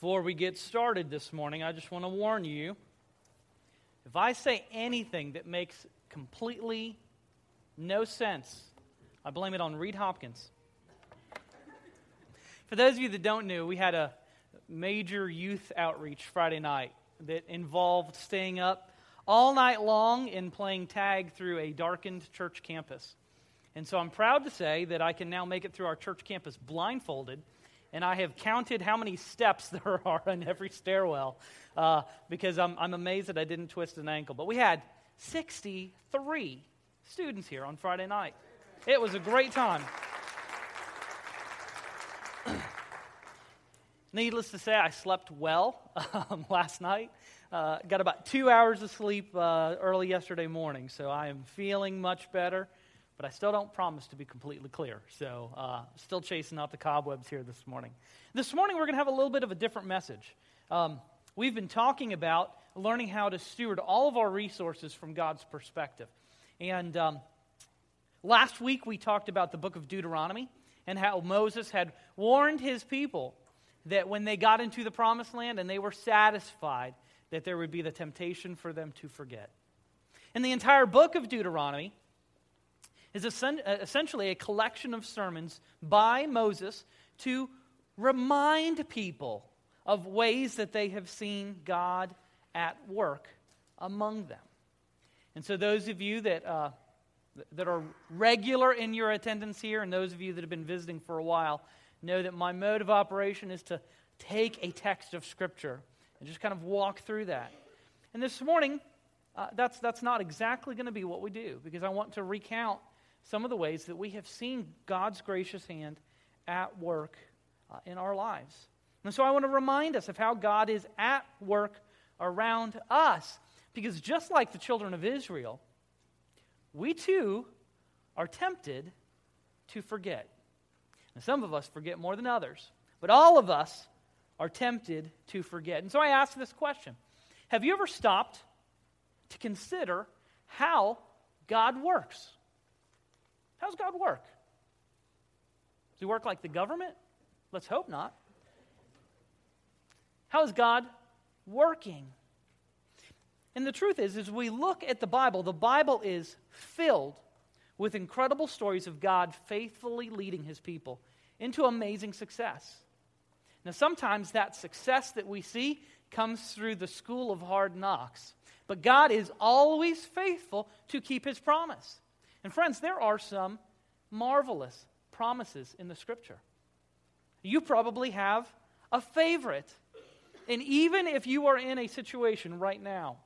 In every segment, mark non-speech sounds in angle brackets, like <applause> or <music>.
Before we get started this morning, I just want to warn you if I say anything that makes completely no sense, I blame it on Reed Hopkins. For those of you that don't know, we had a major youth outreach Friday night that involved staying up all night long and playing tag through a darkened church campus. And so I'm proud to say that I can now make it through our church campus blindfolded and I have counted how many steps <laughs> there are on every stairwell uh, because I'm, I'm amazed that I didn't twist an ankle. But we had 63 students here on Friday night. It was a great time. <clears throat> Needless to say, I slept well <laughs> um, last night. Uh, got about two hours of sleep uh, early yesterday morning, so I am feeling much better but I still don't promise to be completely clear. So, uh, still chasing out the cobwebs here this morning. This morning, we're going to have a little bit of a different message. Um, we've been talking about learning how to steward all of our resources from God's perspective. And um, last week, we talked about the book of Deuteronomy and how Moses had warned his people that when they got into the promised land and they were satisfied, that there would be the temptation for them to forget. And the entire book of Deuteronomy is uh, essentially a collection of sermons by Moses to remind people of ways that they have seen God at work among them. And so, those of you that, uh, that are regular in your attendance here, and those of you that have been visiting for a while, know that my mode of operation is to take a text of Scripture and just kind of walk through that. And this morning, uh, that's, that's not exactly going to be what we do because I want to recount some of the ways that we have seen God's gracious hand at work uh, in our lives. And so I want to remind us of how God is at work around us. Because just like the children of Israel, we too are tempted to forget. And some of us forget more than others, but all of us are tempted to forget. And so I ask this question Have you ever stopped to consider how God works? How's God work? Does he work like the government? Let's hope not. How is God working? And the truth is, as we look at the Bible, the Bible is filled with incredible stories of God faithfully leading his people into amazing success. Now, sometimes that success that we see comes through the school of hard knocks, but God is always faithful to keep his promise. And friends, there are some marvelous promises in the scripture. You probably have a favorite. And even if you are in a situation right now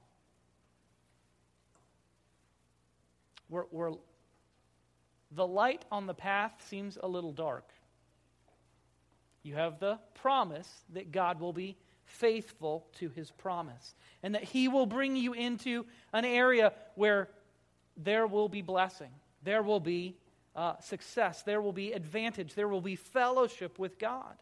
where, where the light on the path seems a little dark, you have the promise that God will be faithful to his promise and that he will bring you into an area where there will be blessing, there will be uh, success, there will be advantage, there will be fellowship with God.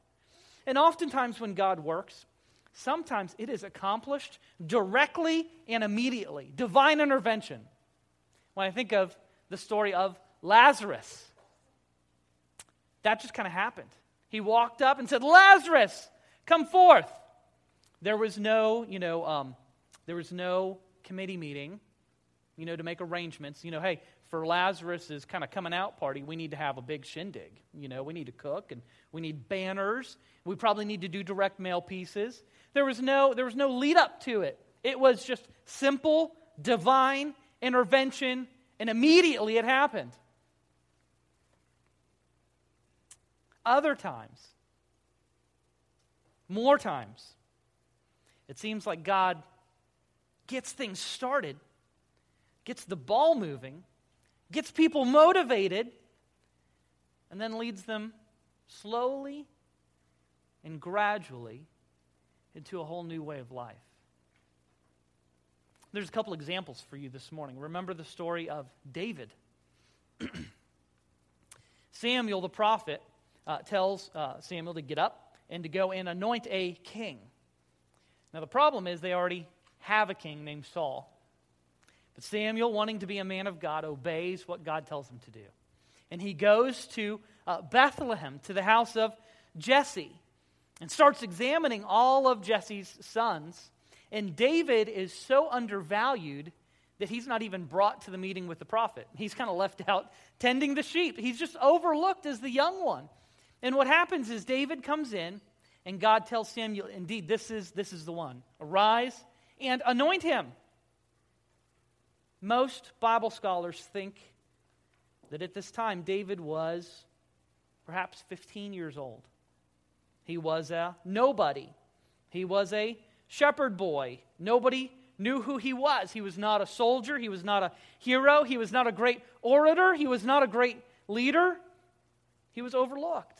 And oftentimes, when God works, sometimes it is accomplished directly and immediately divine intervention. When I think of the story of Lazarus, that just kind of happened. He walked up and said, Lazarus, come forth. There was no, you know, um, there was no committee meeting you know, to make arrangements. You know, hey, for Lazarus's kind of coming out party, we need to have a big shindig. You know, we need to cook and we need banners. We probably need to do direct mail pieces. There was no, there was no lead up to it. It was just simple, divine intervention, and immediately it happened. Other times, more times, it seems like God gets things started gets the ball moving, gets people motivated, and then leads them slowly and gradually into a whole new way of life. There's a couple examples for you this morning. Remember the story of David. <clears throat> Samuel the prophet uh, tells uh, Samuel to get up and to go and anoint a king. Now, the problem is they already have a king named Saul. Samuel, wanting to be a man of God, obeys what God tells him to do. And he goes to uh, Bethlehem, to the house of Jesse. and starts examining all of Jesse's sons. And David is so undervalued that he's not even brought to the meeting with the prophet. He's kind of left <laughs> out tending the sheep. He's just overlooked as the young one. And what happens is David comes in, and God tells Samuel, Indeed, this is, this is the one. Arise and anoint him. Most Bible scholars think that at this time David was perhaps 15 years old. He was a nobody. He was a shepherd boy. Nobody knew who he was. He was not a soldier. He was not a hero. He was not a great orator. He was not a great leader. He was overlooked.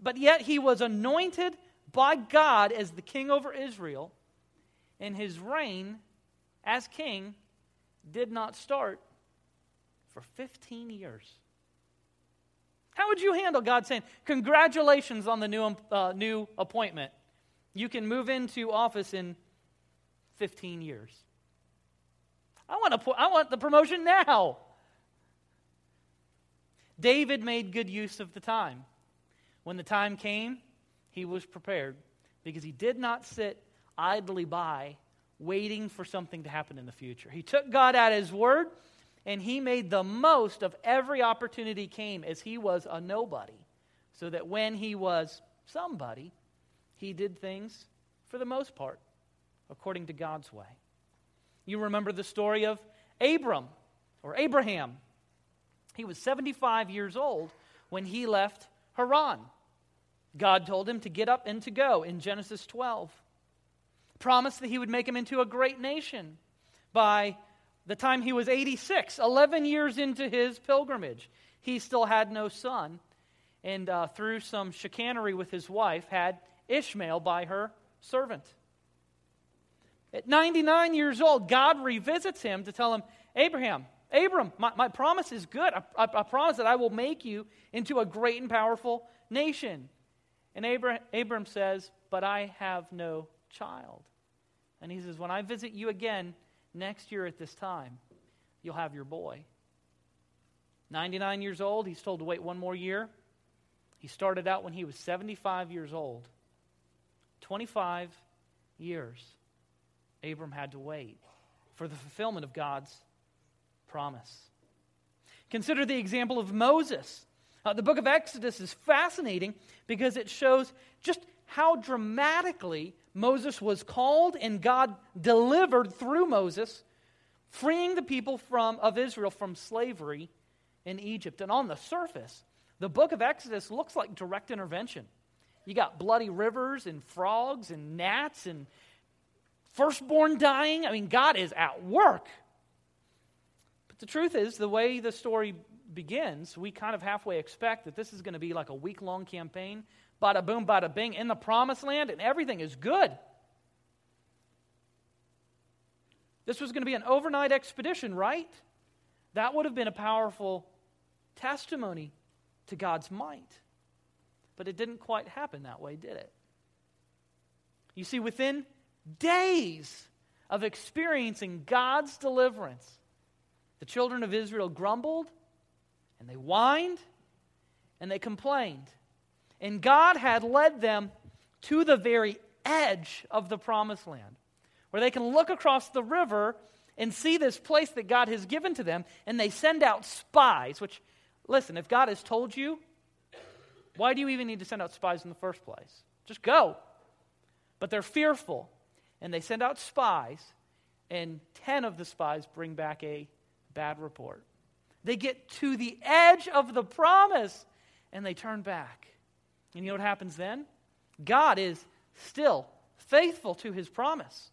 But yet he was anointed by God as the king over Israel, and his reign as king did not start for 15 years. How would you handle God saying, Congratulations on the new, uh, new appointment? You can move into office in 15 years. I want, to, I want the promotion now. David made good use of the time. When the time came, he was prepared because he did not sit idly by waiting for something to happen in the future. He took God at his word and he made the most of every opportunity came as he was a nobody. So that when he was somebody, he did things for the most part according to God's way. You remember the story of Abram or Abraham. He was 75 years old when he left Haran. God told him to get up and to go in Genesis 12. Promised that he would make him into a great nation by the time he was 86, 11 years into his pilgrimage. He still had no son, and uh, through some chicanery with his wife, had Ishmael by her servant. At 99 years old, God revisits him to tell him, Abraham, Abram, my, my promise is good. I, I, I, promise that I will make you into a great and powerful nation. And Abram, Abram says, But I have no child. And he says, When I visit you again next year at this time, you'll have your boy. 99 years old, he's told to wait one more year. He started out when he was 75 years old. 25 years, Abram had to wait for the fulfillment of God's promise. Consider the example of Moses. Uh, the book of Exodus is fascinating because it shows just how dramatically Moses was called and God delivered through Moses, freeing the people from, of Israel from slavery in Egypt. And on the surface, the book of Exodus looks like direct intervention. You got bloody rivers and frogs and gnats and firstborn dying. I mean, God is at work. But the truth is, the way the story begins, we kind of halfway expect that this is going to be like a week long campaign, bada boom, bada bing, in the promised land, and everything is good. This was going to be an overnight expedition, right? That would have been a powerful testimony to God's might. But it didn't quite happen that way, did it? You see, within days of experiencing God's deliverance, the children of Israel grumbled and they whined and they complained. And God had led them to the very edge of the promised land, where they can look across the river and see this place that God has given to them, and they send out spies, which, listen, if God has told you, why do you even need to send out spies in the first place? Just go. But they're fearful, and they send out spies, and 10 of the spies bring back a bad report. They get to the edge of the promise and they turn back. And you know what happens then? God is still faithful to his promise.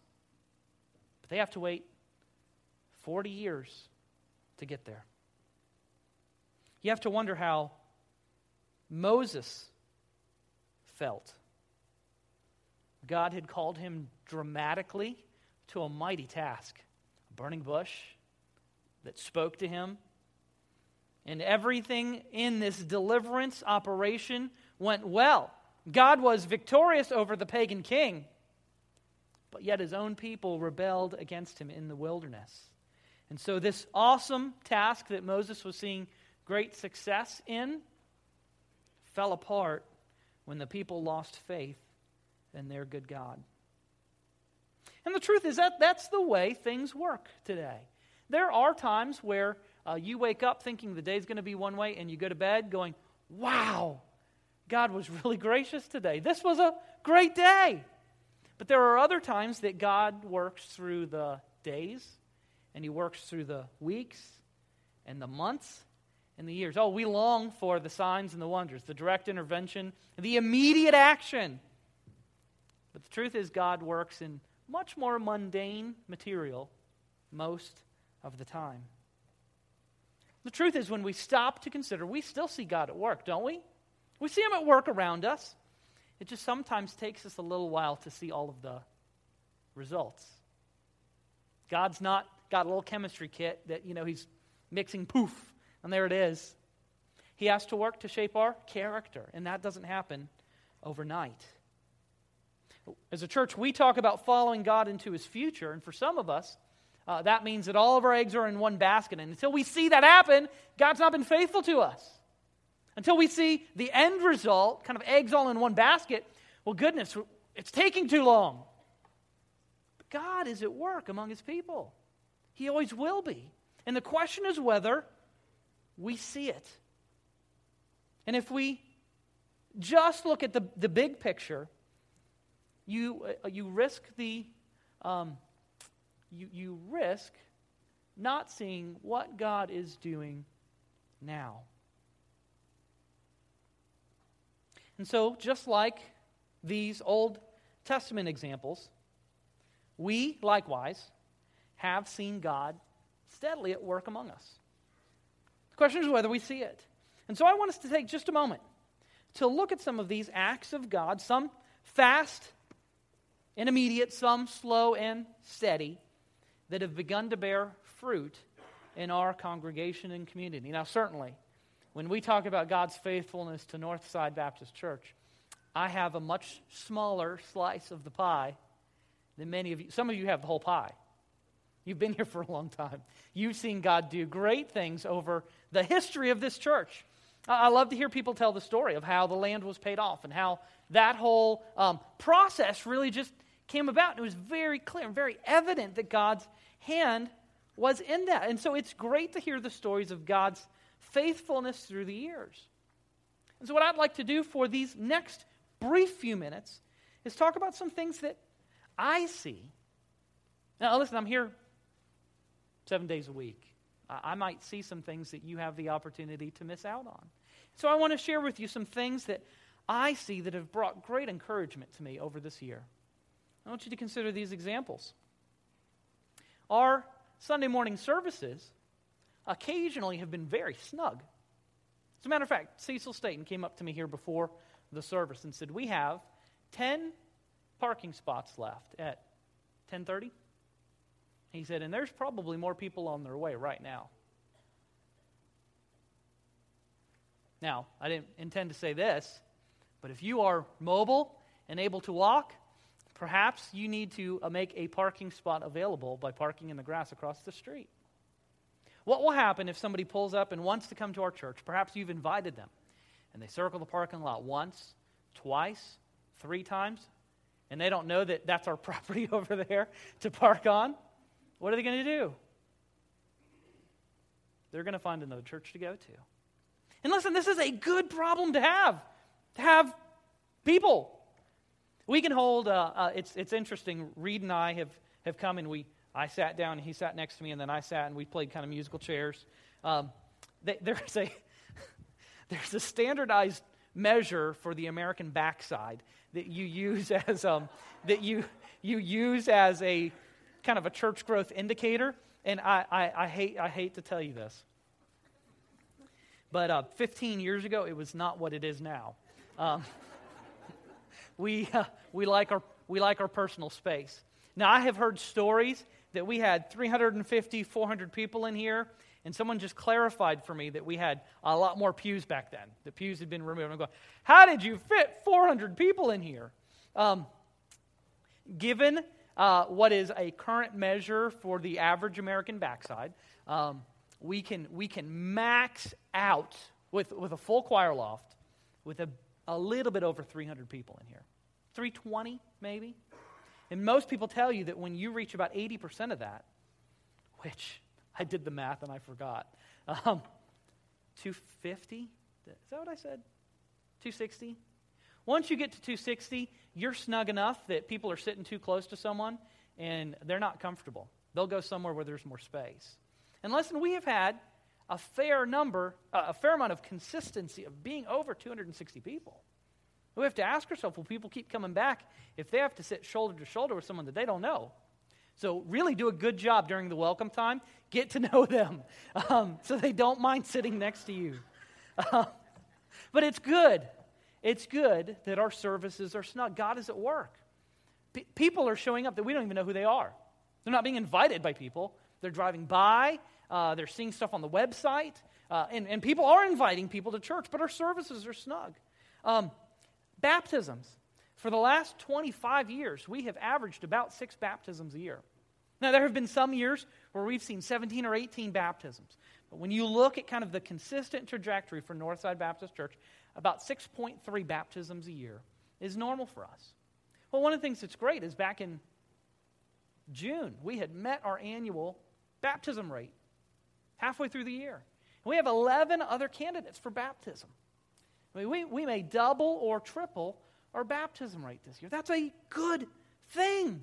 But they have to wait 40 years to get there. You have to wonder how Moses felt. God had called him dramatically to a mighty task a burning bush that spoke to him, and everything in this deliverance operation went well. God was victorious over the pagan king, but yet his own people rebelled against him in the wilderness. And so, this awesome task that Moses was seeing great success in fell apart when the people lost faith in their good God. And the truth is that that's the way things work today. There are times where uh, you wake up thinking the day's going to be one way, and you go to bed going, wow, God was really gracious today. This was a great day. But there are other times that God works through the days, and He works through the weeks, and the months, and the years. Oh, we long for the signs and the wonders, the direct intervention, the immediate action. But the truth is, God works in much more mundane material most of the time. The truth is, when we stop to consider, we still see God at work, don't we? We see Him at work around us. It just sometimes takes us a little while to see all of the results. God's not got a little chemistry kit that, you know, He's mixing poof, and there it is. He has to work to shape our character, and that doesn't happen overnight. As a church, we talk about following God into His future, and for some of us, uh, that means that all of our eggs are in one basket. And until we see that happen, God's not been faithful to us. Until we see the end result, kind of eggs all in one basket, well, goodness, it's taking too long. But God is at work among his people. He always will be. And the question is whether we see it. And if we just look at the, the big picture, you, uh, you risk the um, you, you risk not seeing what God is doing now. And so, just like these Old Testament examples, we likewise have seen God steadily at work among us. The question is whether we see it. And so, I want us to take just a moment to look at some of these acts of God, some fast and immediate, some slow and steady, that have begun to bear fruit in our congregation and community. Now, certainly, when we talk about God's faithfulness to Northside Baptist Church, I have a much smaller slice of the pie than many of you. Some of you have the whole pie. You've been <laughs> here for a long time. You've seen God do great things over the history of this church. I love to hear people tell the story of how the land was paid off and how that whole um, process really just came about. And it was very clear and very evident that God's hand was in that. And so it's great to hear the stories of God's faithfulness through the years. And so, what I'd like to do for these next brief few minutes is talk about some things that I see. Now, listen, I'm here seven days a week. I might see some things that you have the opportunity to miss out on. So, I want to share with you some things that I see that have brought great encouragement to me over this year. I want you to consider these examples. Our Sunday morning services occasionally have been very snug. As a matter of fact, Cecil Staten came up to me here before the service and said, "We have 10 parking spots left at 10:30." He said, "And there's probably more people on their way right now." Now, I didn't intend to say this, but if you are mobile and able to walk, Perhaps you need to uh, make a parking spot available by parking in the grass across the street. What will happen if somebody pulls up and wants to come to our church? Perhaps you've invited them, and they circle the parking lot once, twice, three times, and they don't know that that's our <laughs> property over there to park on. What are they going to do? They're going to find another church to go to. And listen, this is a good problem to have. To have people we can hold, uh, uh, it's, it's interesting. Reed and I have, have come and we, I sat down and he sat next to me and then I sat and we played kind of musical chairs. Um, they, <laughs> there's, a, there's a standardized measure for the American backside that you use <laughs> as, um, that you, you use as a kind of a church growth indicator. And I, I, I hate, I hate to tell you this. But uh, 15 years ago, it was not what it is now. Um, <laughs> we, uh, we, like our, we like our personal space. Now, I have heard stories that we had 350, 400 people in here, and someone just clarified for me that we had a lot more pews back then. The pews had been removed. I'm going, how did you fit 400 people in here? Um, given uh, what is a current measure for the average American backside, um, we, can, we can max out with, with a full choir loft with a a little bit over 300 people in here. 320, maybe? And most people tell you that when you reach about 80% of that, which I did the math and I forgot, um, 250? Is that what I said? 260? Once you get to 260, you're snug enough that people are sitting too close to someone and they're not comfortable. They'll go somewhere where there's more space. And listen, we have had a fair number, uh, a fair amount of consistency of being over 260 people. We have to ask ourselves will people keep coming back if they have to sit shoulder to shoulder with someone that they don't know? So, really do a good job during the welcome time. Get to <laughs> know them um, so they don't mind sitting next to you. Uh, but it's good. It's good that our services are snug. God is at work. P- people are showing up that we don't even know who they are. They're not being invited by people, they're driving by, uh, they're seeing stuff on the website, uh, and, and people are inviting people to church, but our services are snug. Um, baptisms. For the last 25 years, we have averaged about six baptisms a year. Now, there have been some years where we've seen 17 or 18 baptisms. But when you look at kind of the consistent trajectory for Northside Baptist Church, about 6.3 baptisms a year is normal for us. Well, one of the things that's great is back in June, we had met our annual baptism rate halfway through the year. And we have 11 other candidates for baptism. I mean, we, we may double or triple our baptism rate this year. That's a good thing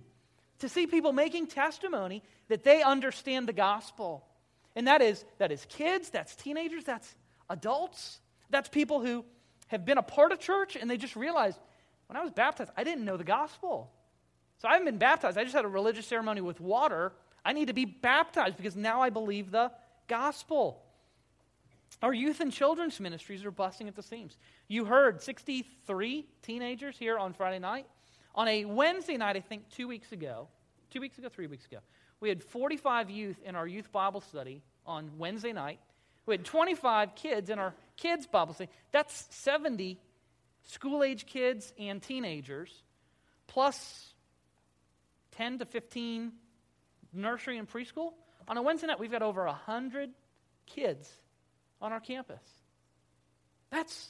to see people making testimony that they understand the gospel. And that is, that is kids, that's teenagers, that's adults, that's people who have been a part of church and they just realized when I was baptized, I didn't know the gospel. So I haven't been baptized. I just had a religious ceremony with water. I need to be baptized because now I believe the gospel. Our youth and children's ministries are busting at the seams. You heard 63 teenagers here on Friday night. On a Wednesday night, I think two weeks ago, two weeks ago, three weeks ago, we had 45 youth in our youth Bible study on Wednesday night. We had 25 kids in our kids' Bible study. That's 70 school age kids and teenagers, plus 10 to 15 nursery and preschool. On a Wednesday night, we've got over 100 kids on our campus. That's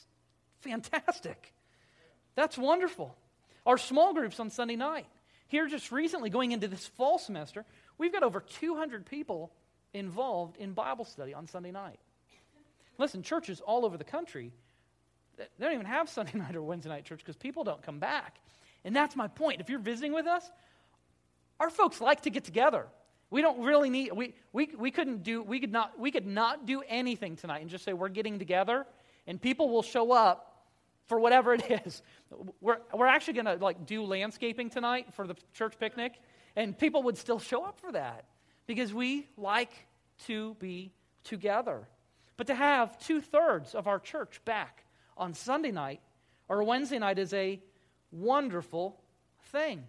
fantastic. That's wonderful. Our small groups on Sunday night. Here, just recently, going into this fall semester, we've got over 200 people involved in Bible study on Sunday night. Listen, churches all over the country, they don't even have Sunday <laughs> night or Wednesday night church because people don't come back. And that's my point. If you're visiting with us, our folks like to get together. We don't really need, we, we, we couldn't do, we could, not, we could not do anything tonight and just say we're getting together and people will show up for whatever it <laughs> is. We're, we're actually going to like do landscaping tonight for the church picnic and people would still show up for that because we like to be together. But to have two thirds of our church back on Sunday night or Wednesday night is a wonderful thing.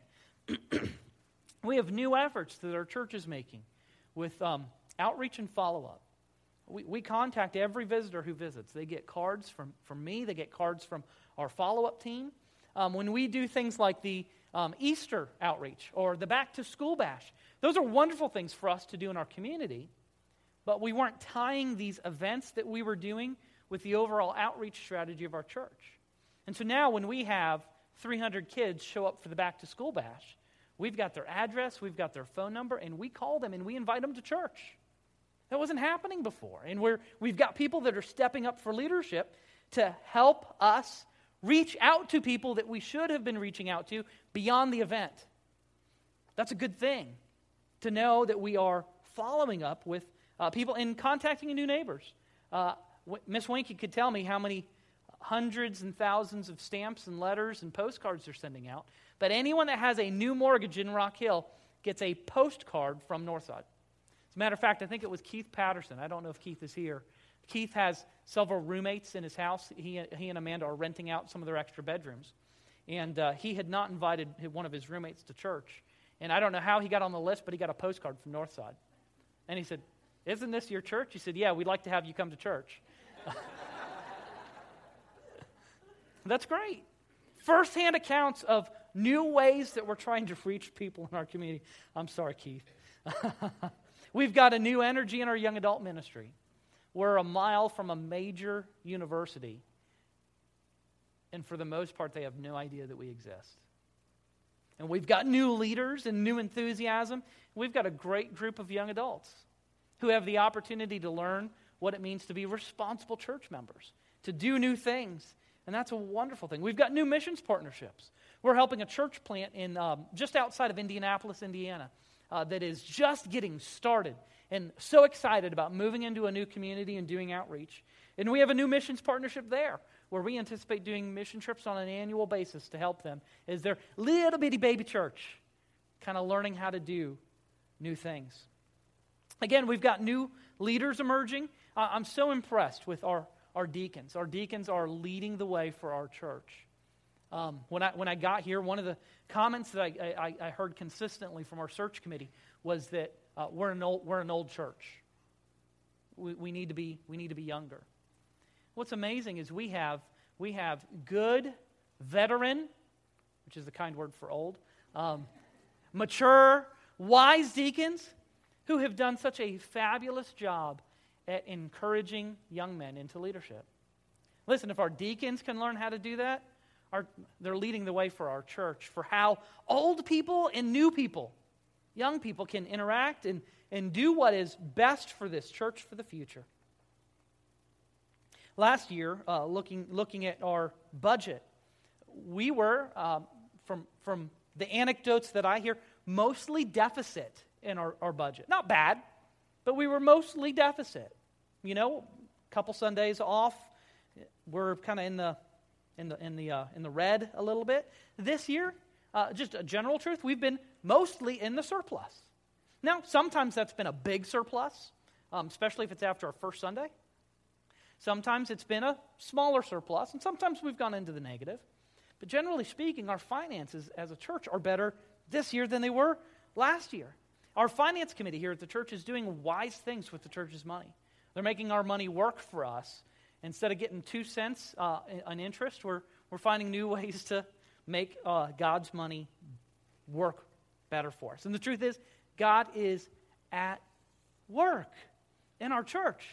<clears throat> We have new efforts that our church is making with um, outreach and follow up. We, we contact every visitor who visits. They get cards from, from me, they get cards from our follow up team. Um, when we do things like the um, Easter outreach or the back to school bash, those are wonderful things for us to do in our community, but we weren't tying these events that we were doing with the overall outreach strategy of our church. And so now when we have 300 kids show up for the back to school bash, We've got their address, we've got their phone number, and we call them and we invite them to church. That wasn't happening before. And we're, we've got people that are stepping up for leadership to help us reach out to people that we should have been reaching out to beyond the event. That's a good thing to know that we are following up with uh, people and contacting new neighbors. Uh, Miss Winky could tell me how many hundreds and thousands of stamps and letters and postcards they're sending out. But anyone that has a new mortgage in Rock Hill gets a postcard from Northside. As a matter of fact, I think it was Keith Patterson. I don't know if Keith is here. Keith has several roommates in his house. He, he and Amanda are renting out some of their extra bedrooms. And uh, he had not invited one of his roommates to church. And I don't know how he got on the list, but he got a postcard from Northside. And he said, Isn't this your church? He said, Yeah, we'd like to have you come to church. <laughs> That's great. Firsthand accounts of new ways that we're trying to reach people in our community. I'm sorry, Keith. <laughs> We've got a new energy in our young adult ministry. We're a mile from a major university. And for the most part, they have no idea that we exist. And we've got new leaders and new enthusiasm. We've got a great group of young adults who have the opportunity to learn what it means to be responsible church members, to do new things. And that's a wonderful thing. We've got new missions partnerships. We're helping a church plant in um, just outside of Indianapolis, Indiana, uh, that is just getting started and so excited about moving into a new community and doing outreach. And we have a new missions partnership there where we anticipate doing mission trips on an annual basis to help them as their little bitty baby church, kind of learning how to do new things. Again, we've got new leaders emerging. Uh, I'm so impressed with our, our deacons. Our deacons are leading the way for our church. Um, when, I, when I got here, one of the comments that I, I, I heard consistently from our search committee was that uh, we're, an old, we're an old church. We, we, need to be, we need to be younger. What's amazing is we have, we have good, veteran, which is the kind word for old, um, mature, wise deacons who have done such a fabulous job at encouraging young men into leadership. Listen, if our deacons can learn how to do that, they're leading the way for our church, for how old people and new people, young people, can interact and, and do what is best for this church for the future. Last year, uh, looking, looking at our budget, we were, um, from, from the anecdotes that I hear, mostly deficit in our, our budget. Not bad, but we were mostly deficit. You know, a couple Sundays off, we're kind of in the, in, the, in, the, uh, in the red a little bit. This year, uh, just a general truth, we've been mostly in the surplus. Now, sometimes that's been a big surplus, um, especially if it's after our first Sunday. Sometimes it's been a smaller surplus, and sometimes we've gone into the negative. But generally speaking, our finances as a church are better this year than they were last year. Our finance committee here at the church is doing wise things with the church's money. They're making our money work for us. Instead of getting two cents uh, on interest, we're, we're finding new <laughs> ways to make uh, God's money work better for us. And the truth is, God is at work in our church.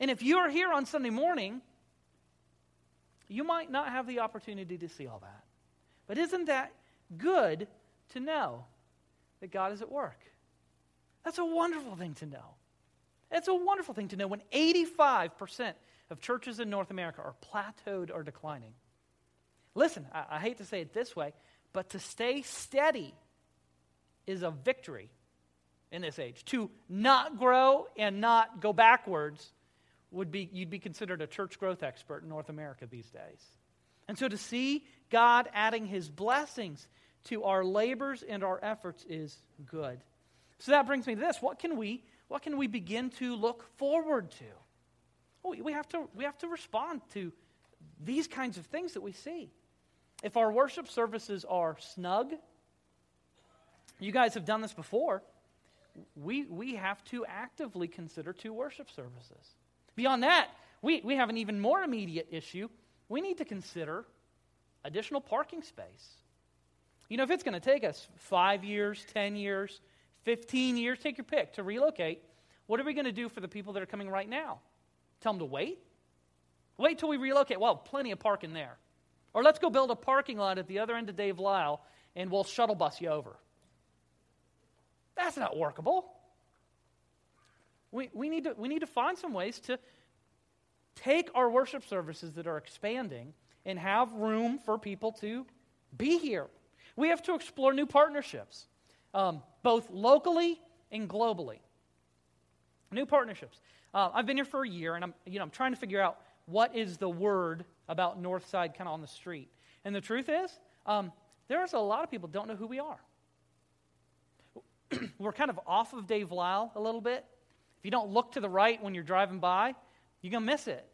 And if you're here on Sunday morning, you might not have the opportunity to see all that. But isn't that good to know that God is at work? That's a wonderful thing to know. It's a wonderful thing to know when 85% of churches in North America are plateaued or declining. Listen, I, I hate to say it this way, but to stay steady is a victory in this age. To not grow and not go backwards would be you'd be considered a church growth expert in North America these days. And so to see God adding his blessings to our labors and our efforts is good. So that brings me to this. What can we what can we begin to look forward to? We have to we have to respond to these kinds of things that we see. If our worship services are snug, you guys have done this before, we, we have to actively consider two worship services. Beyond that, we, we have an even more immediate issue. We need to consider additional parking space. You know, if it's going to take us five years, 10 years, 15 years, take your pick, to relocate, what are we going to do for the people that are coming right now? Tell them to wait? Wait till we relocate. Well, plenty of parking there. Or let's go build a parking lot at the other end of Dave Lyle and we'll shuttle bus you over. That's not workable. We, we, need to, we need to find some ways to take our worship services that are expanding and have room for people to be here. We have to explore new partnerships, um, both locally and globally. New partnerships. Uh, I've been here for a year, and I'm, you know, I'm trying to figure out what is the word about Northside kind of on the street. And the truth is, um, there's a lot of people don't know who we are. <clears throat> We're kind of off of Dave Lyle a little bit. If you don't look to the right when you're driving by, you're going to miss it.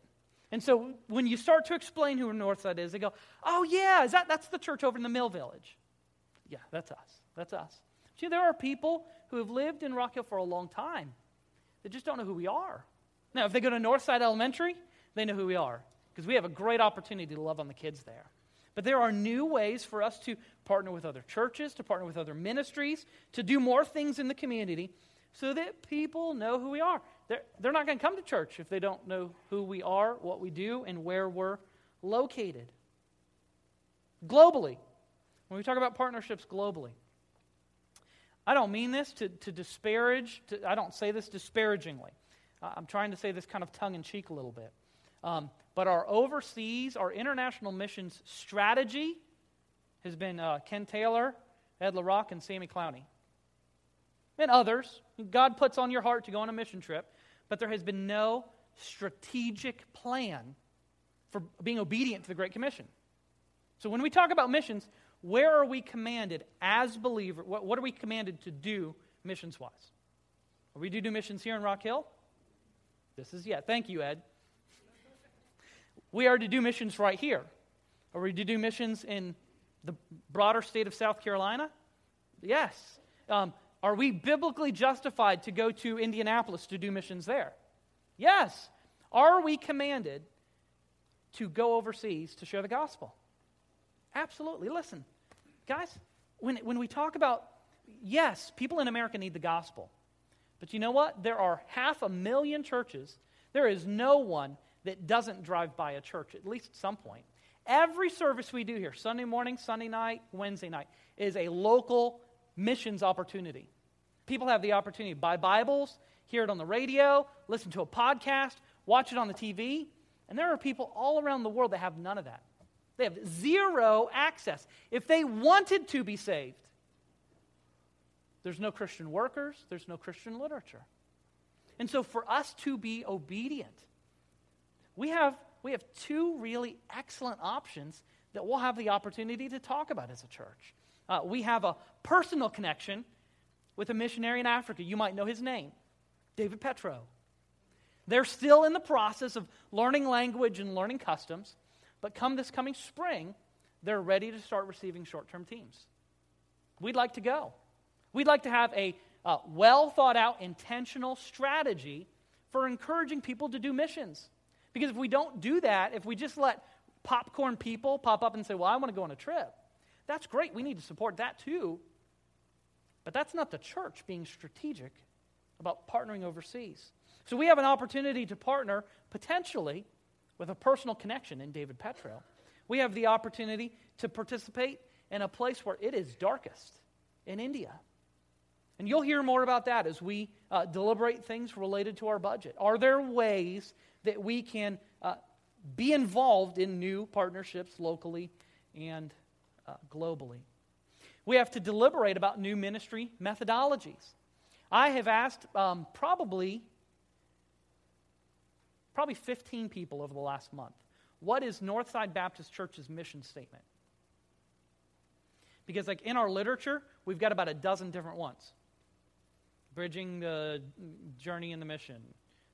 And so when you start to explain who Northside is, they go, oh, yeah, is that, that's the church over in the Mill Village. Yeah, that's us. That's us. See, there are people who have lived in Rock Hill for a long time that just don't know who we are. Now, if they go to Northside Elementary, they know who we are because we have a great opportunity to love on the kids there. But there are new ways for us to partner with other churches, to partner with other ministries, to do more things in the community so that people know who we are. They're, they're not going to come to church if they don't know who we are, what we do, and where we're located. globally. When we talk about partnerships globally, I don't mean this to, to disparage, to, I don't say this disparagingly. I'm trying to say this kind of tongue in cheek a little bit. Um, but our overseas, our international missions strategy has been uh, Ken Taylor, Ed LaRock, and Sammy Clowney. And others. God puts on your heart to go on a mission trip, but there has been no strategic plan for being obedient to the Great Commission. So when we talk about missions, where are we commanded as believers? What, what, are we commanded to do missions wise? Are we to do missions here in Rock Hill? This is, yeah, thank you, Ed. We are to do missions right here. Are we to do missions in the broader state of South Carolina? Yes. Um, are we biblically justified to go to Indianapolis to do missions there? Yes. Are we commanded to go overseas to share the gospel? Absolutely. Listen, guys, when, when we talk about, yes, people in America need the gospel. But you know what? There are half a million churches. There is no one that doesn't drive by a church, at least at some point. Every service we do here, Sunday morning, Sunday night, Wednesday night, is a local missions opportunity. People have the opportunity to buy Bibles, hear it on the radio, listen to a podcast, watch it on the TV. And there are people all around the world that have none of that. They have zero access. If they wanted to be saved, there's no Christian workers, there's no Christian literature. And so for us to be obedient, we have, we have two really excellent options that we'll have the opportunity to talk about as a church. Uh, we have a personal connection with a missionary in Africa. You might know his name, David Petro. They're still in the process of learning language and learning customs, but come this coming spring, they're ready to start receiving short term teams. We'd like to go. We'd like to have a uh, well thought out, intentional strategy for encouraging people to do missions. Because if we don't do that, if we just let popcorn people pop up and say, Well, I want to go on a trip, that's great. We need to support that too. But that's not the church being strategic about partnering overseas. So we have an opportunity to partner potentially with a personal connection in David Petro. We have the opportunity to participate in a place where it is darkest in India. And you'll hear more about that as we uh, deliberate things related to our budget. Are there ways that we can uh, be involved in new partnerships locally and uh, globally. We have to deliberate about new ministry methodologies. I have asked um, probably probably 15 people over the last month, what is Northside Baptist Church's mission statement? Because like in our literature, we've got about a dozen different ones. Bridging the journey in the mission,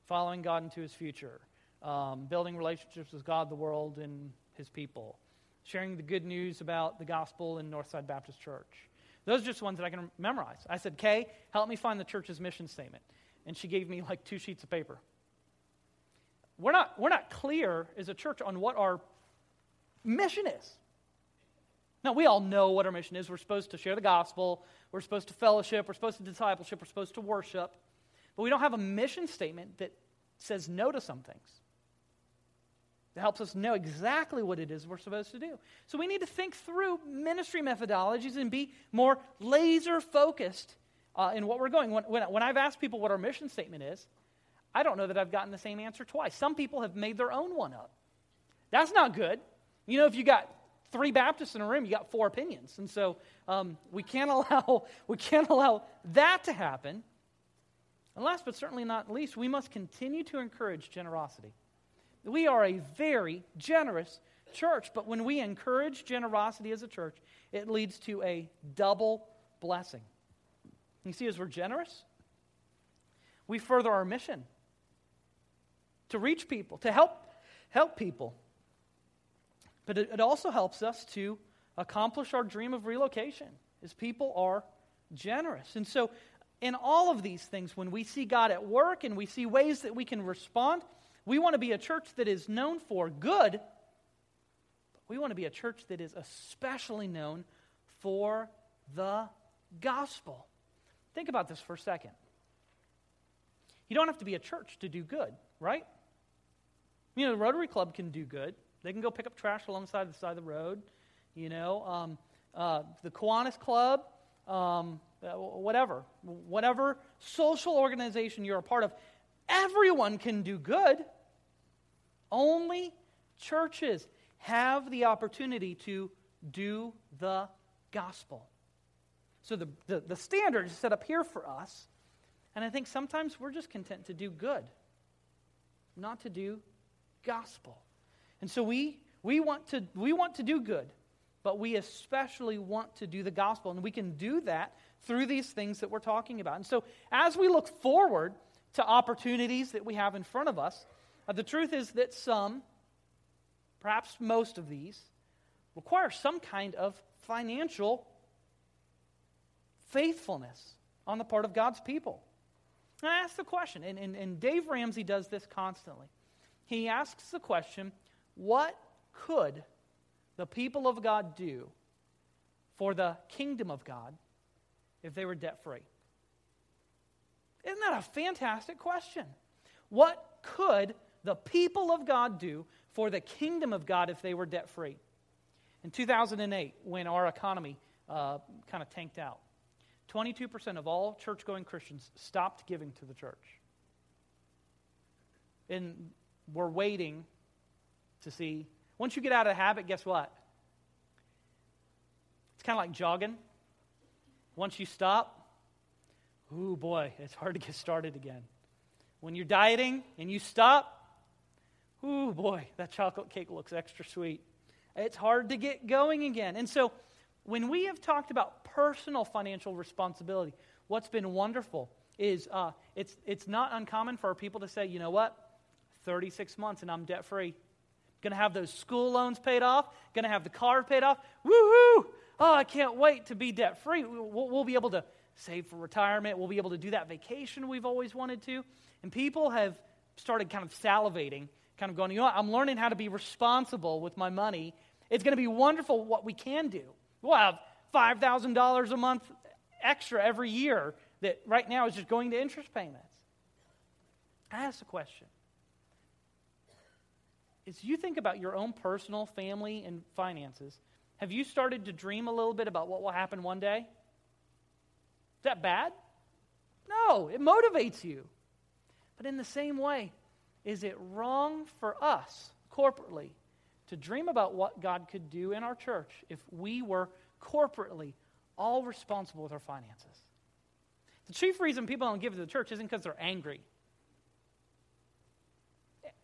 following God into his future, um, building relationships with God, the world, and his people, sharing the good news about the gospel in Northside Baptist Church. Those are just ones that I can memorize. I said, Kay, help me find the church's mission statement. And she gave me like two sheets of paper. We're not, we're not clear as a church on what our mission is. Now, we all know what our mission is. We're supposed to share the gospel, we're supposed to fellowship, we're supposed to discipleship, we're supposed to worship. But we don't have a mission statement that says no to some things. That helps us know exactly what it is we're supposed to do. So we need to think through ministry methodologies and be more laser focused uh, in what we're going. When, when, when I've asked people what our mission statement is, I don't know that I've gotten the same answer twice. Some people have made their own one up. That's not good. You know, if you got three Baptists in a room, you got four opinions. And so um, we, can't <laughs> allow, we can't allow that to happen. And last but certainly not least, we must continue to encourage generosity. We are a very generous church, but when we encourage generosity as a church, it leads to a double blessing. You see, as we're generous, we further our mission to reach people, to help, help people. But it, it also helps us to accomplish our dream of relocation as people are generous. And so in all of these things, when we see God at work and we see ways that we can respond, we want to be a church that is known for good, but we want to be a church that is especially known for the gospel. Think about this for a second. You don't have to be a church to do good, right? You know, the Rotary Club can do good. They can go pick up trash alongside the side of the road. you know, um, uh, the Kiwanis Club, um, uh, whatever, whatever social organization you're a part of, everyone can do good. Only churches have the opportunity to do the gospel. So the, the, the standard is set up here for us. And I think sometimes we're just content to do good, not to do gospel. And so we, we, want, to, we want to do good, but we especially want to do the gospel. And we can do that through these things that we're talking about. And so as we look forward to opportunities that we have in front of us, uh, the truth is that some, perhaps most of these, require some kind of financial faithfulness on the part of God's people. And I ask the question, and, and, and Dave Ramsey does this constantly. He asks the question what could the people of God do for the kingdom of God if they were debt free? Isn't that a fantastic question? What could the people of God do for the kingdom of God if they were debt free? In 2008, when our economy uh, kind of tanked out, 22% of all church going Christians stopped giving to the church. And we're waiting to see. Once you get out of the habit, guess what? It's kind of like jogging. Once you stop, ooh boy, it's hard to get started again. When you're dieting and you stop, ooh boy, that chocolate cake looks extra sweet. It's hard to get going again. And so, when we have talked about personal financial responsibility, what's been wonderful is uh, it's, it's not uncommon for people to say, you know what, 36 months and I'm debt free. Going to have those school loans paid off, going to have the car paid off. Woohoo! Oh, I can't wait to be debt free. We'll, we'll be able to save for retirement. We'll be able to do that vacation we've always wanted to. And people have started kind of salivating, kind of going, you know what, I'm learning how to be responsible with my money. It's going to be wonderful what we can do. We'll have $5,000 a month extra every year that right now is just going to interest payments. I ask the question. As you think about your own personal family and finances, have you started to dream a little bit about what will happen one day? Is that bad? No, it motivates you. But in the same way, is it wrong for us corporately to dream about what God could do in our church if we were corporately all responsible with our finances. The chief reason people don't give to the church isn't because they're angry.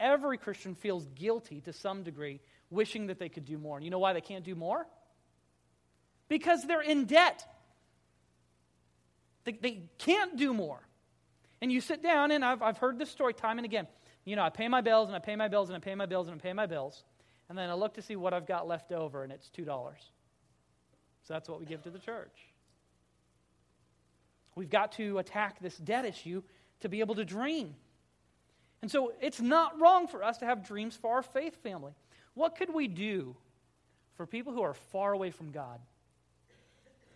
Every Christian feels guilty to some degree, wishing that they could do more. And you know why they can't do more? Because they're in debt. They, they can't do more. And you sit down, and I've, I've heard this story time and again. You know, I pay my bills, and I pay my bills, and I pay my bills, and I pay my bills. And then I look to see what I've got left over, and it's $2. So that's what we give to the church. We've got to attack this debt issue to be able to dream. And so it's not wrong for us to have dreams for our faith family. What could we do for people who are far away from God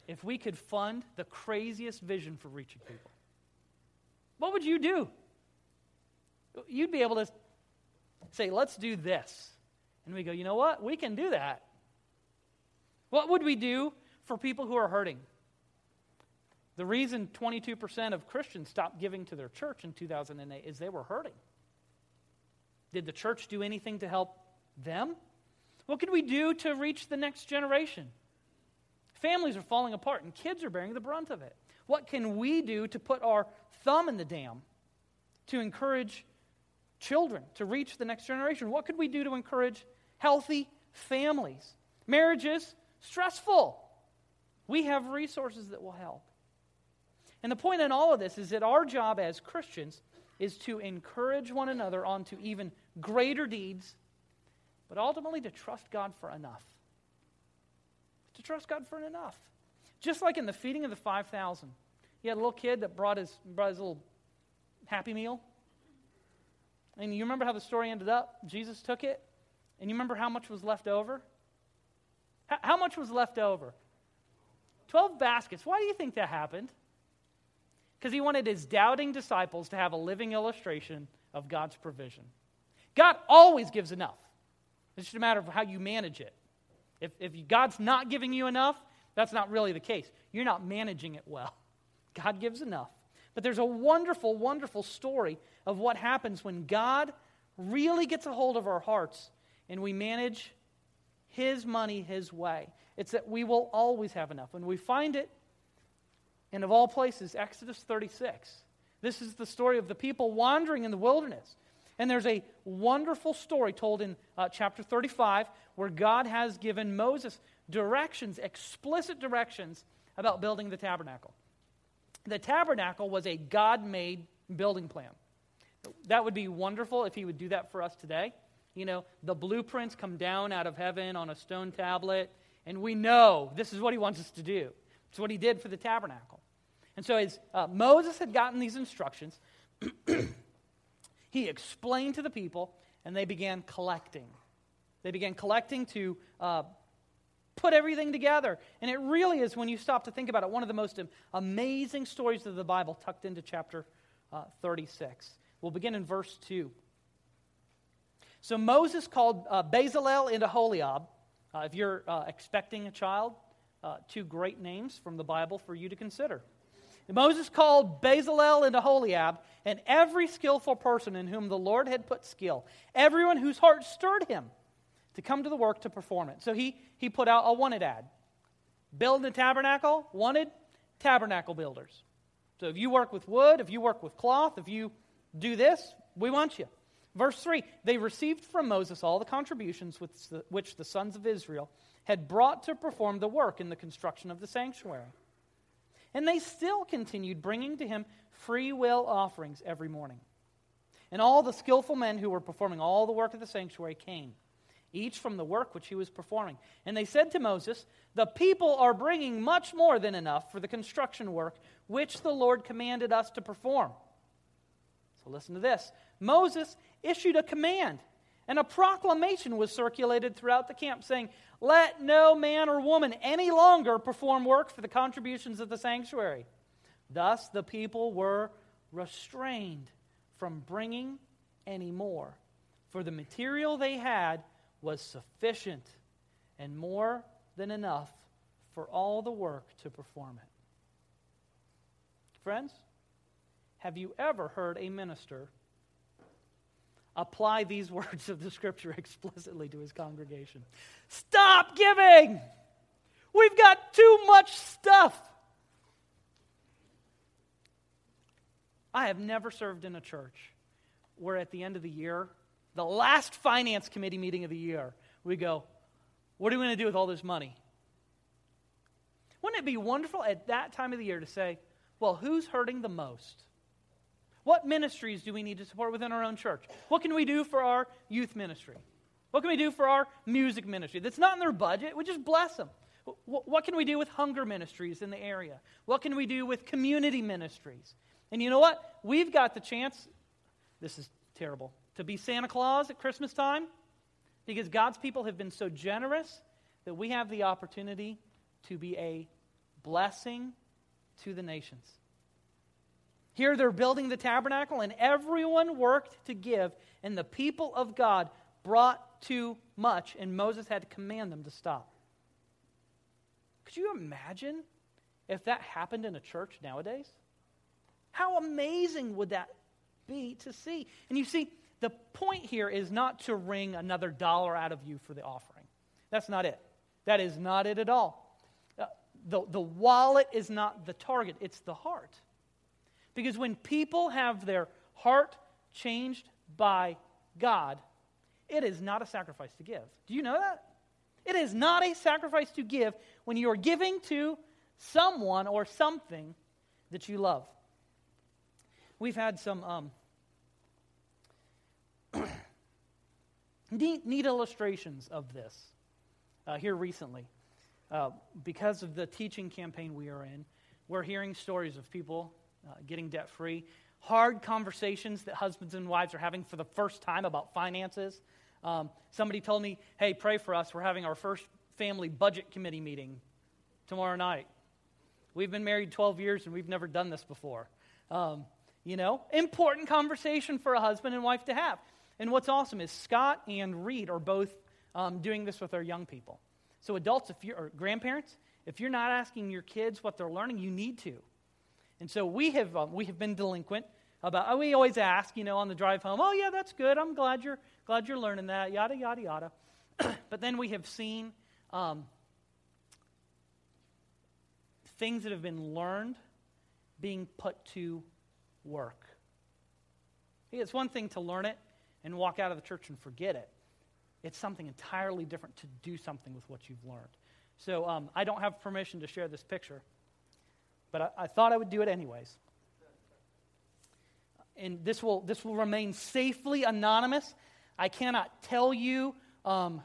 if we could fund the craziest vision for reaching people? What would you do? You'd be able to say, let's do this. And we go, you know what? We can do that. What would we do for people who are hurting? The reason 22% of Christians stopped giving to their church in 2008 is they were hurting. Did the church do anything to help them? What can we do to reach the next generation? Families are falling apart and kids are bearing the brunt of it. What can we do to put our thumb in the dam to encourage children to reach the next generation? What could we do to encourage healthy families? Marriages stressful. We have resources that will help. And the point in all of this is that our job as Christians is to encourage one another onto even greater deeds, but ultimately to trust God for enough. To trust God for enough. Just like in the feeding of the 5,000. He had a little kid that brought his, brought his little happy meal. And you remember how the story ended up? Jesus took it, and you remember how much was left over? How much was left over? 12 baskets. Why do you think that happened? Because he wanted his doubting disciples to have a living illustration of God's provision. God always gives enough. It's just a matter of how you manage it. If, if God's not giving you enough, that's not really the case. You're not managing it well. God gives enough. But there's a wonderful, wonderful story of what happens when God really gets a hold of our hearts and we manage His money His way. It's that we will always have enough. When we find it, and of all places, Exodus 36. This is the story of the people wandering in the wilderness. And there's a wonderful story told in uh, chapter 35 where God has given Moses directions, explicit directions about building the tabernacle. The tabernacle was a God made building plan. That would be wonderful if he would do that for us today. You know, the blueprints come down out of heaven on a stone tablet, and we know this is what he wants us to do. It's what he did for the tabernacle. And so, as uh, Moses had gotten these instructions, <clears throat> he explained to the people, and they began collecting. They began collecting to uh, put everything together. And it really is, when you stop to think about it, one of the most amazing stories of the Bible tucked into chapter uh, 36. We'll begin in verse 2. So Moses called uh, Bezalel and Oholiab. Uh, if you're uh, expecting a child, uh, two great names from the Bible for you to consider. And Moses called Bezalel and Oholiab, and every skillful person in whom the Lord had put skill, everyone whose heart stirred him to come to the work to perform it. So he, he put out a wanted ad. Build a tabernacle, wanted tabernacle builders. So if you work with wood, if you work with cloth, if you do this, we want you. Verse 3 They received from Moses all the contributions which the sons of Israel had brought to perform the work in the construction of the sanctuary. And they still continued bringing to him free will offerings every morning. And all the skillful men who were performing all the work of the sanctuary came, each from the work which he was performing. And they said to Moses, The people are bringing much more than enough for the construction work which the Lord commanded us to perform. So listen to this Moses issued a command, and a proclamation was circulated throughout the camp saying, Let no man or woman any longer perform work for the contributions of the sanctuary. Thus the people were restrained from bringing any more, for the material they had was sufficient and more than enough for all the work to perform it. Friends, have you ever heard a minister apply these <laughs> words of the scripture explicitly to his congregation? Stop giving! We've got too much stuff. I have never served in a church where at the end of the year, the last finance committee meeting of the year, we go, What are we going to do with all this money? Wouldn't it be wonderful at that time of the year to say, Well, who's hurting the most? What ministries do we need to support within our own church? What can we do for our youth ministry? What can we do for our music ministry? That's not in their budget. We just bless them. What can we do with hunger ministries in the area? What can we do with community ministries? And you know what? We've got the chance, this is terrible, to be Santa Claus at Christmas time because God's people have been so generous that we have the opportunity to be a blessing to the nations. Here they're building the tabernacle, and everyone worked to give, and the people of God brought too much, and Moses had to command them to stop. Could you imagine if that happened in a church nowadays? How amazing would that be to see? And you see, the point here is not to wring another dollar out of you for the offering. That's not it. That is not it at all. Uh, the, the wallet is not the target, it's the heart. Because when people have their heart changed by God, it is not a sacrifice to give. Do you know that? It is not a sacrifice to give when you are giving to someone or something that you love. We've had some um, <clears throat> neat, neat, illustrations of this uh, here recently. Uh, because of the teaching campaign we are in, we're hearing stories of people uh, getting debt free, hard conversations that husbands and wives are having for the first time about finances. Um, somebody told me, hey, pray for us. We're having our first family budget committee meeting tomorrow night. We've been married 12 years and we've never done this before. Um, you know, important conversation for a husband and wife to have. And what's awesome is Scott and Reed are both um, doing this with our young people. So, adults, if you're, or grandparents, if you're not asking your kids what they're learning, you need to. And so we have, um, we have been delinquent about, we always ask, you know, on the drive home, oh, yeah, that's good. I'm glad you're, glad you're learning that, yada, yada, yada. <clears throat> but then we have seen um, things that have been learned being put to work. It's one thing to learn it and walk out of the church and forget it. It's something entirely different to do something with what you've learned. So um, I don't have permission to share this picture, but I, I thought I would do it anyways. And this will, this will remain safely anonymous. I cannot tell you um,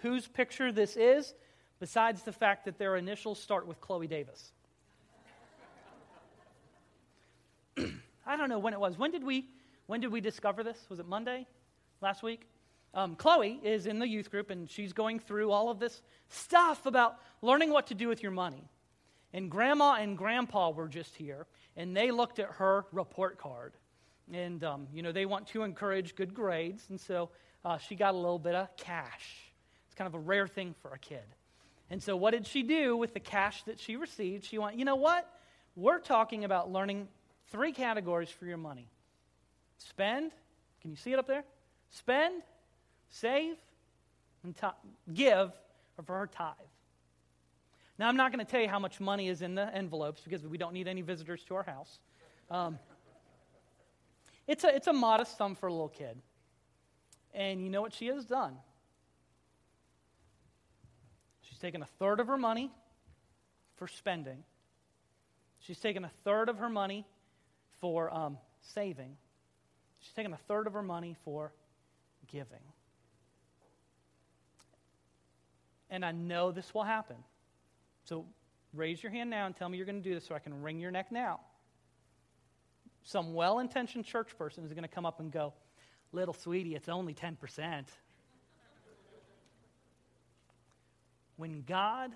whose picture this is, besides the fact that their initials start with Chloe Davis. <clears throat> I don't know when it was. When did we when did we discover this? Was it Monday? Last week? Um, Chloe is in the youth group and she's going through all of this stuff about learning what to do with your money. And grandma and grandpa were just here and they looked at her report card. And, um, you know, they want to encourage good grades. And so uh, she got a little bit of cash. It's kind of a rare thing for a kid. And so, what did she do with the cash that she received? She went, you know what? We're talking about learning three categories for your money spend. Can you see it up there? Spend, save, and t- give for her tithe. Now, I'm not going to tell you how much money is in the envelopes because we don't need any visitors to our house. Um, it's, a, it's a modest sum for a little kid. And you know what she has done? She's taken a third of her money for spending, she's taken a third of her money for um, saving, she's taken a third of her money for giving. And I know this will happen. So raise your hand now and tell me you're going to do this so I can wring your neck now. Some well intentioned church person is going to come up and go, Little sweetie, it's only 10%. when God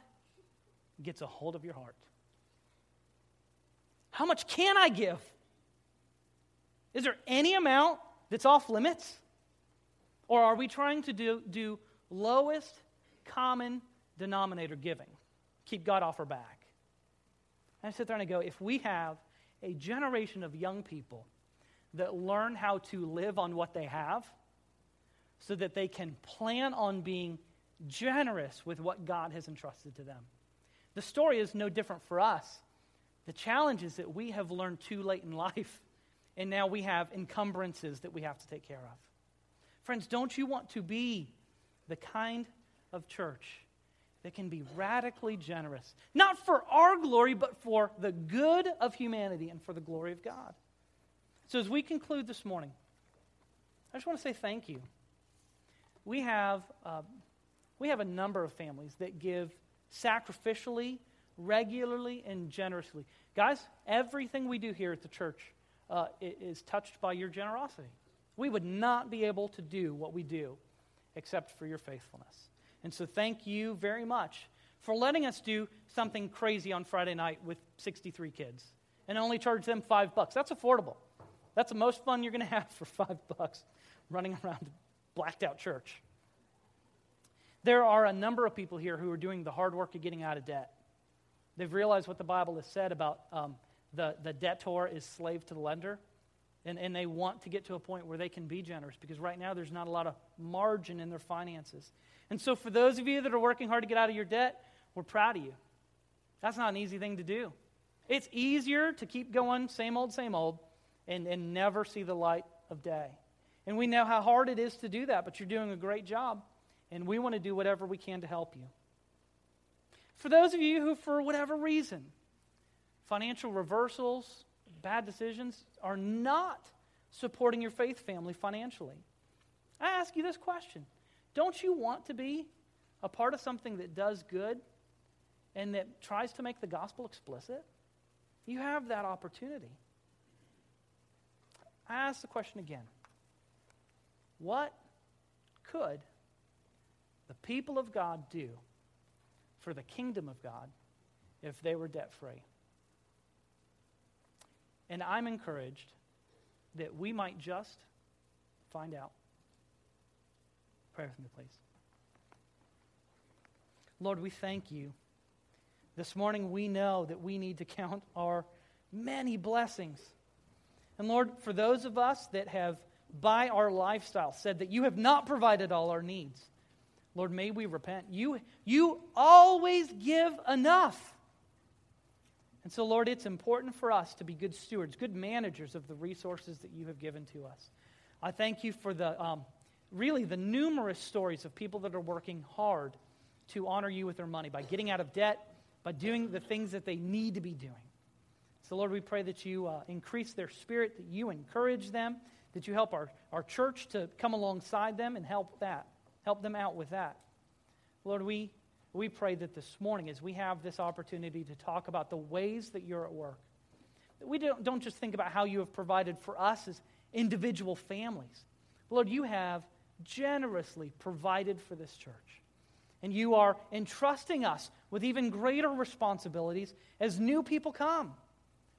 gets a hold of your heart, how much can I give? Is there any amount that's off limits? Or are we trying to do, do lowest common denominator giving? Keep God off our back. And I sit there and I go, if we have a generation of young people that learn how to live on what they have so that they can plan on being generous with what God has entrusted to them. The story is no different for us. The challenge is that we have learned too late in <laughs> life, and now we have encumbrances that we have to take care of. Friends, don't you want to be the kind of church that can be radically generous, not for our glory, but for the good of humanity and for the glory of God? So, as we conclude this morning, I just want to say thank you. We have, uh, we have a number of families that give sacrificially, regularly, and generously. Guys, everything we do here at the church uh, is touched by your generosity. We would not be able to do what we do except for your faithfulness. And so, thank you very much for letting us do something crazy on Friday night with 63 kids and only charge them five bucks. That's affordable. That's the most fun you're going <laughs> to have for five bucks running around a blacked out church. There are a number of people here who are doing the hard work of getting out of debt. They've realized what the Bible has said about um, the, the debtor is slave to the lender. And, and they want to get to a point where they can be generous because right now there's not a lot of margin in their finances. And so, for those of you that are working hard to get out of your debt, we're proud of you. That's not an easy thing to do. It's easier to keep going, same old, same old, and, and never see the light of day. And we know how hard it is to do that, but you're doing a great job, and we want to do whatever we can to help you. For those of you who, for whatever reason, financial reversals, bad decisions, are not supporting your faith family financially, I ask you this question Don't you want to be a part of something that does good and that tries to make the gospel explicit? You have that opportunity. I ask the question again What could the people of God do for the kingdom of God if they were debt free? And I'm encouraged that we might just find out. Pray with me, please. Lord, we thank you. This morning we know that we need to count our many blessings. And Lord, for those of us that have, by our lifestyle, said that you have not provided all our needs, Lord, may we repent. You, you always give enough. And so, Lord, it's important for us to be good stewards, good managers of the resources that you have given to us. I thank you for the um, really the numerous stories of people that are working hard to honor you with their money by getting out of debt, by doing the things that they need to be doing. So, Lord, we pray that you uh, increase their spirit, that you encourage them, that you help our, our church to come alongside them and help that, help them out with that. Lord, we, we pray that this morning, as we have this opportunity to talk about the ways that you're at work, that we don't, don't just think about how you have provided for us as individual families. Lord, you have generously provided for this church. And you are entrusting us with even greater responsibilities as new people come.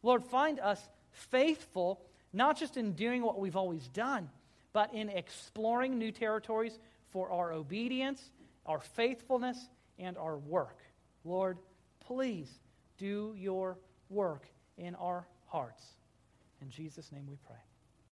Lord, find us faithful, not just in doing what we've always done, but in exploring new territories for our obedience, our faithfulness, and our work. Lord, please do your work in our hearts. In Jesus' name we pray.